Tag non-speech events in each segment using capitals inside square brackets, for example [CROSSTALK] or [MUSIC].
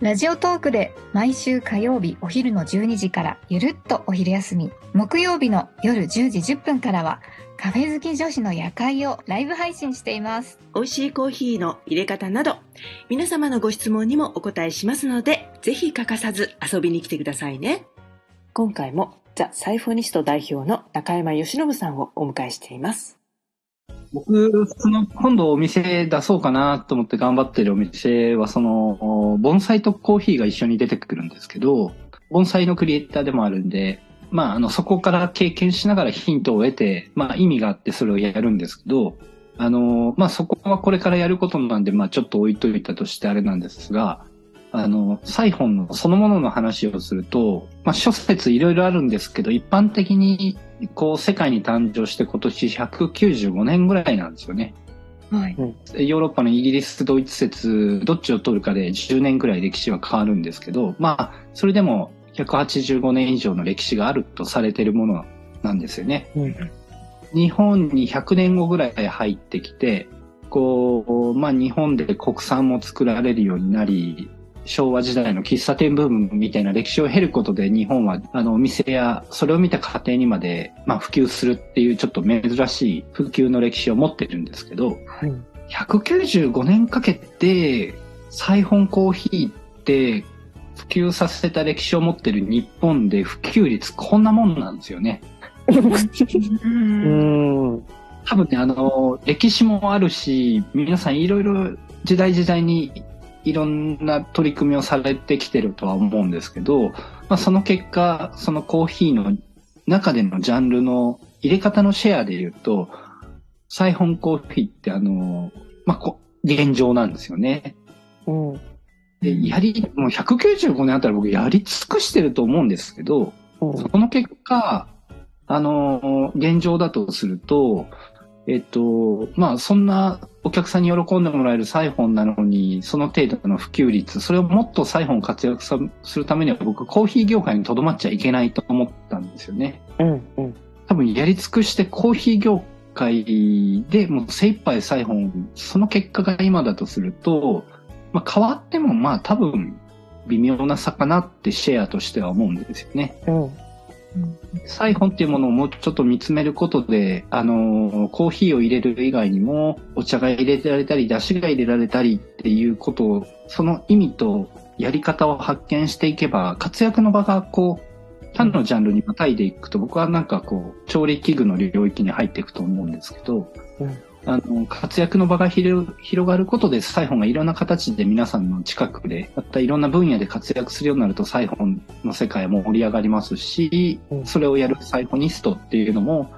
ラジオトークで毎週火曜日お昼の12時からゆるっとお昼休み。木曜日の夜10時10分からはカフェ好き女子の夜会をライブ配信しています。美味しいコーヒーの入れ方など皆様のご質問にもお答えしますのでぜひ欠かさず遊びに来てくださいね。今回もザ・サイフォニスト代表の中山義信さんをお迎えしています僕、その、今度お店出そうかなと思って頑張ってるお店は、その、盆栽とコーヒーが一緒に出てくるんですけど、盆栽のクリエイターでもあるんで、まあ、あの、そこから経験しながらヒントを得て、まあ、意味があってそれをやるんですけど、あの、まあ、そこはこれからやることなんで、まあ、ちょっと置いといたとしてあれなんですが、あの、サイフォンのそのものの話をすると、まあ、諸説いろいろあるんですけど、一般的に、こう、世界に誕生して今年195年ぐらいなんですよね。はい。ヨーロッパのイギリス、ドイツ説、どっちを取るかで10年くらい歴史は変わるんですけど、まあ、それでも185年以上の歴史があるとされているものなんですよね。うん日本に100年後ぐらい入ってきて、こう、まあ日本で国産も作られるようになり、昭和時代の喫茶店ブームみたいな歴史を経ることで日本はあのお店やそれを見た家庭にまで、まあ、普及するっていうちょっと珍しい普及の歴史を持ってるんですけど、はい195年かけてサイフォンコーヒーって普及させた歴史を持ってる日本で普及率こんなもんなんですよね。うん多分ね、あの、歴史もあるし、皆さんいろいろ時代時代にいろんな取り組みをされてきてるとは思うんですけど、まあ、その結果、そのコーヒーの中でのジャンルの入れ方のシェアで言うと、サイフォンコーヒーってあの、まあ、こ現状なんですよね。うんで、やり、もう195年あたら僕やり尽くしてると思うんですけど、その結果、あの、現状だとすると、えっと、まあ、そんなお客さんに喜んでもらえるサイフォンなのに、その程度の普及率、それをもっとサイフォン活躍さするためには僕、コーヒー業界にとどまっちゃいけないと思ったんですよね。うんうん多分やり尽くしてコーヒー業界でもう精一杯サイフォン、その結果が今だとすると、まあ、変わってもまあ多分微妙な差かなってシェアとしては思うんですよね。うんサイフォンっていうものをもうちょっと見つめることで、あの、コーヒーを入れる以外にも、お茶が入れられたり、出汁が入れられたりっていうことを、その意味とやり方を発見していけば、活躍の場がこう、他のジャンルにまたいでいくと、僕はなんかこう、調理器具の領域に入っていくと思うんですけど、うん。あの、活躍の場が広広がることで、サイフォンがいろんな形で皆さんの近くで、またいろんな分野で活躍するようになると、サイフォンの世界も盛り上がりますし、うんそれをやるサイフォニストっていうのも、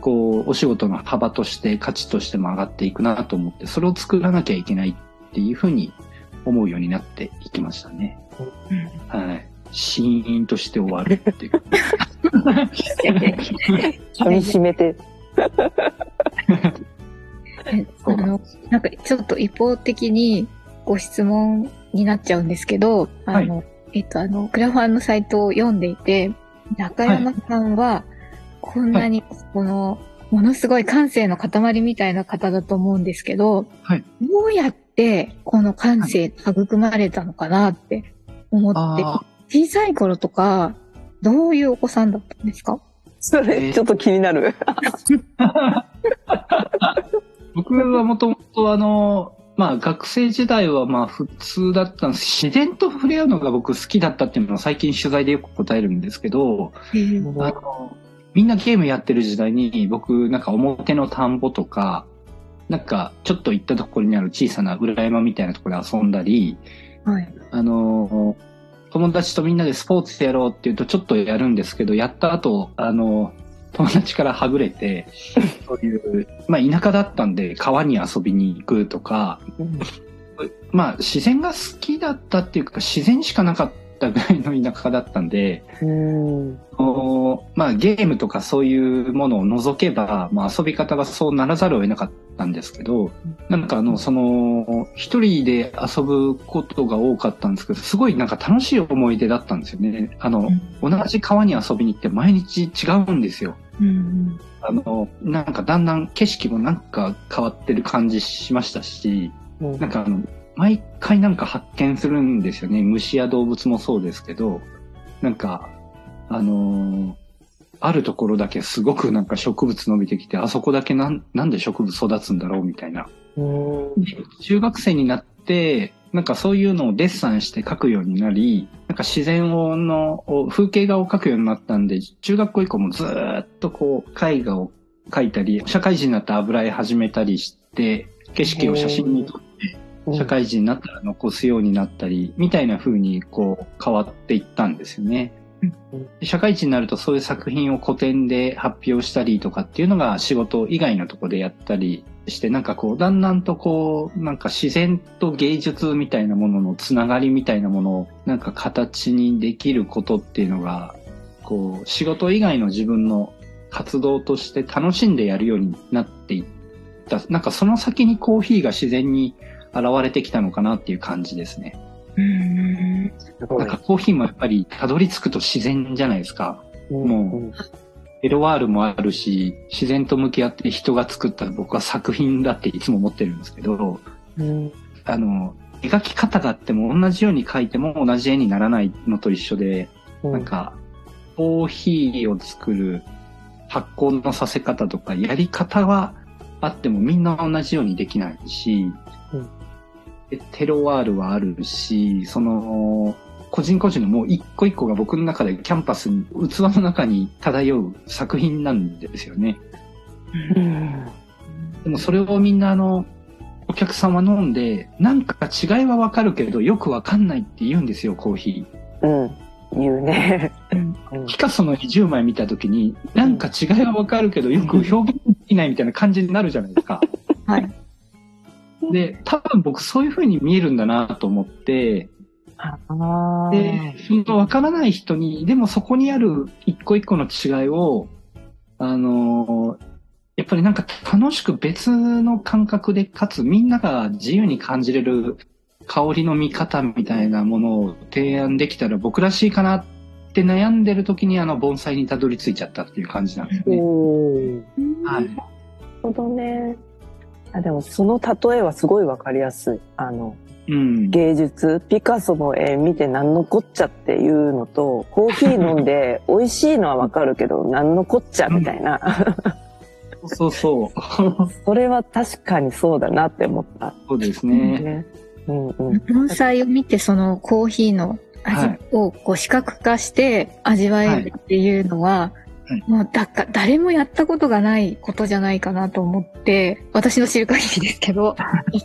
こう、お仕事の幅として、価値としても上がっていくなと思って、それを作らなきゃいけないっていうふうに思うようになっていきましたね。はい。シーンとして終わるっていう。[LAUGHS] [LAUGHS] 噛み締めてえあの、なんか。ちょっと一方的にご質問になっちゃうんですけど、あの、えっと、あの、クラファンのサイトを読んでいて、中山さんは、こんなに、この、ものすごい感性の塊みたいな方だと思うんですけど、はい。どうやってこの感性育まれたのかなって思って、あ小さい頃とか、どういうお子さんだったんですか？それちょっと気になる [LAUGHS] 僕はもともとあの、まあ学生時代はまあ普通だったんです。自然と触れ合うのが僕好きだったっていうのは最近取材でよく答えるんですけど、あの、みんなゲームやってる時代に僕なんか表の田んぼとか、なんかちょっと行ったところにある小さな裏山みたいなところで遊んだり、はい。あの、友達とみんなでスポーツやろうって言うとちょっとやるんですけど、やった後、あの、友達からはぐれて、そういう、まあ田舎だったんで川に遊びに行くとか、まあ自然が好きだったっていうか自然しかなかっったぐらいの田舎だったんで、うん。まあゲームとかそういうものを除けば、まあ遊び方がそうならざるを得なかったんですけど、なんかあの、その、一人で遊ぶことが多かったんですけど、すごいなんか楽しい思い出だったんですよね。あの、同じ川に遊びに行って毎日違うんですよ。うんあの、なんかだんだん景色もなんか変わってる感じしましたし、うんなんかあの、毎回なんか発見するんですよね。虫や動物もそうですけど、なんか、あのーあるところだけすごくなんか植物伸びてきて、あそこだけなん、なんで植物育つんだろうみたいな。中学生になって、なんかそういうのをデッサンして描くようになり、なんか自然をの、風景画を描くようになったんで、中学校以降もずっとこう、絵画を描いたり、社会人になって油絵始めたりして、景色を写真に撮って、社会人になったら残すようになったり、みたいな風にこう変わっていったんですよね。で社会人になるとそういう作品を古典で発表したりとかっていうのが仕事以外のところでやったりして、なんかこう、だんだんとこう、なんか自然と芸術みたいなもののつながりみたいなものを、なんか形にできることっていうのが、こう、仕事以外の自分の活動として楽しんでやるようになっていった。なんかその先にコーヒーが自然に現れてきたのかなっていう感じですね。うんないんかコーヒーもやっぱりたどり着くと自然じゃないですか。もエロワールもあるし、自然と向き合って人が作った僕は作品だっていつも思ってるんですけど、うん。あの、描き方があっても同じように描いても同じ絵にならないのと一緒で、うん。なんか、コーヒーを作る発酵のさせ方とかやり方はあってもみんな同じようにできないし、うんでテロワールはあるし、その、個人個人のもう一個一個が僕の中でキャンパスに、器の中に漂う作品なんですよね。うん。でもそれをみんなあの、お客さんは飲んで、なんか違いはわかるけど、よくわかんないって言うんですよ、コーヒー。うん。言うね。う [LAUGHS] んピカソの20枚見たときに、なんか違いはわかるけど、よく表現できないみたいな感じになるじゃないですか。はい。で、多分僕そういう風に見えるんだなと思って。で、そのわからない人に、でもそこにある一個一個の違いを、あのーやっぱりなんか楽しく別の感覚で、かつみんなが自由に感じれる香りの見方みたいなものを提案できたら僕らしいかなって悩んでる時にあの盆栽にたどり着いちゃったっていう感じなんですよね。はい。なるほどね。あでもその例えはすごいわかりやすい。あの、うん。芸術、ピカソの絵見て何のこっちゃっていうのと、コーヒー飲んで [LAUGHS] 美味しいのはわかるけど何のこっちゃみたいな。そうそう。[LAUGHS] それは確かにそうだなって思った。そうですね。ね。うんうん。盆栽を見てそのコーヒーの味をこう視覚化して味わえるっていうのは、はいもうだか誰もやったことがないことじゃないかなと思って、私の知る限りですけど、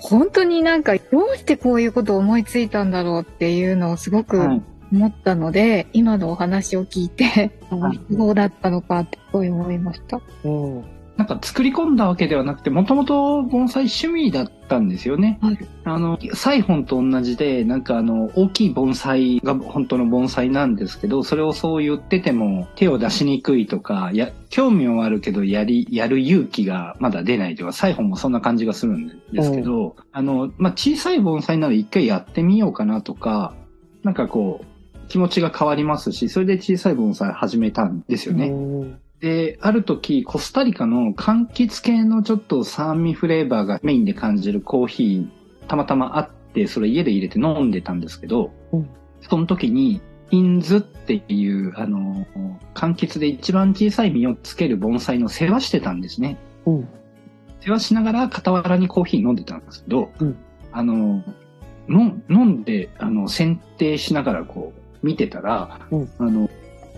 本当になんかどうしてこういうことを思いついたんだろうっていうのをすごくはい。思ったので、今のお話を聞いて、はいそうだったのかってすごい思いました。うん。なんか作り込んだわけではなくて、もともと盆栽趣味だったんですよね。はいあの、サイフォンと同じで、なんかあの、大きい盆栽が本当の盆栽なんですけど、それをそう言ってても手を出しにくいとか、や、興味はあるけど、やり、やる勇気がまだ出ないとか、サイフォンもそんな感じがするんですけど、あの、まあ、小さい盆栽なら一回やってみようかなとか、なんかこう、気持ちが変わりますし、それで小さい盆栽始めたんですよね。うんで、ある時、コスタリカの柑橘系のちょっと酸味フレーバーがメインで感じるコーヒー、たまたまあって、それ家で入れて飲んでたんですけど、うんその時に、インズっていう、あの、柑橘で一番小さい実をつける盆栽の世話してたんですね。うん。世話しながら傍らにコーヒー飲んでたんですけど、うんあの、の飲んで、あの、選定しながらこう、見てたら、うんあの、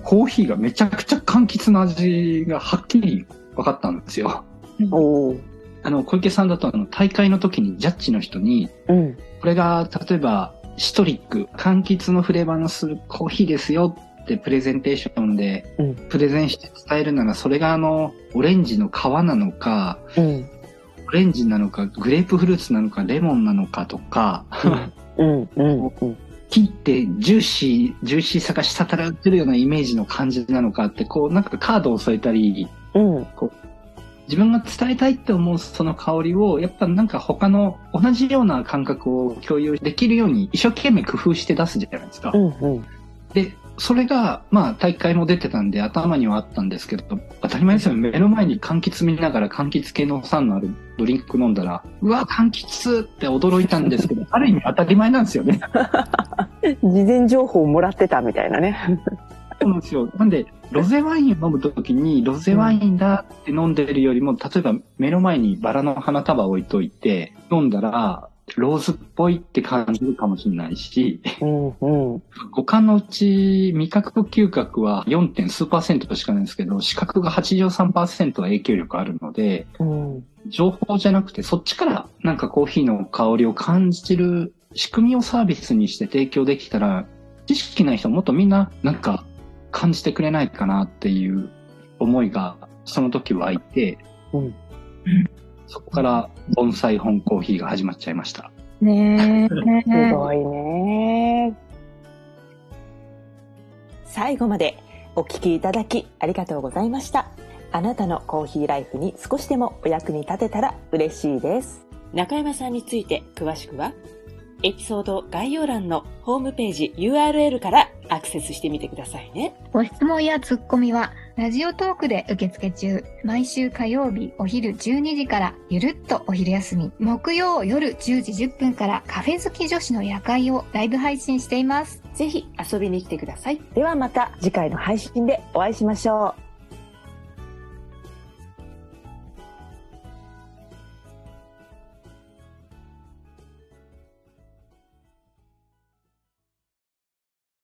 コーヒーがめちゃくちゃ柑橘の味がはっきり分かったんですよ。おーあの、小池さんだとあの、大会の時にジャッジの人に、うん。これが、例えば、シトリック、柑橘のフレーバーのするコーヒーですよってプレゼンテーションでうん、プレゼンして伝えるなら、それがあの、オレンジの皮なのか、うん。オレンジなのか、グレープフルーツなのか、レモンなのかとか、うん。うん。うん。切ってジューシー、ジューシーさが滴らってるようなイメージの感じなのかって、こう、なんかカードを添えたり、うん、こう自分が伝えたいって思うその香りを、やっぱなんか他の同じような感覚を共有できるように一生懸命工夫して出すじゃないですか。うんうん、で、それが、まあ大会も出てたんで頭にはあったんですけど、当たり前ですよね。目の前に柑橘見ながら柑橘系の酸のあるドリンク飲んだら、うわ、柑橘って驚いたんですけど、[LAUGHS] ある意味当たり前なんですよね。事前情報をもらってたみたいなね。そうなんですよ。なんで、ロゼワインを飲むときに、ロゼワインだって飲んでるよりも、例えば目の前にバラの花束を置いといて、飲んだら、ローズっぽいって感じるかもしれないし、うんうん、五感のうち味覚と嗅覚は 4. 点数パーセントしかないんですけど、視覚が83%は影響力あるので、うん、情報じゃなくてそっちからなんかコーヒーの香りを感じる仕組みをサービスにして提供できたら、知識ない人もっとみんななんか感じてくれないかなっていう思いがその時湧いて、うん、そこから盆栽本コーヒーが始まっちゃいました。ねえ。すごいね。最後までお聞きいただきありがとうございました。あなたのコーヒーライフに少しでもお役に立てたら嬉しいです。中山さんについて詳しくはエピソード概要欄のホームページ URL からアクセスしてみてくださいね。ご質問やツッコミは、ラジオトークで受付中。毎週火曜日お昼12時からゆるっとお昼休み。木曜夜10時10分からカフェ好き女子の夜会をライブ配信しています。ぜひ遊びに来てください。ではまた次回の配信でお会いしましょう。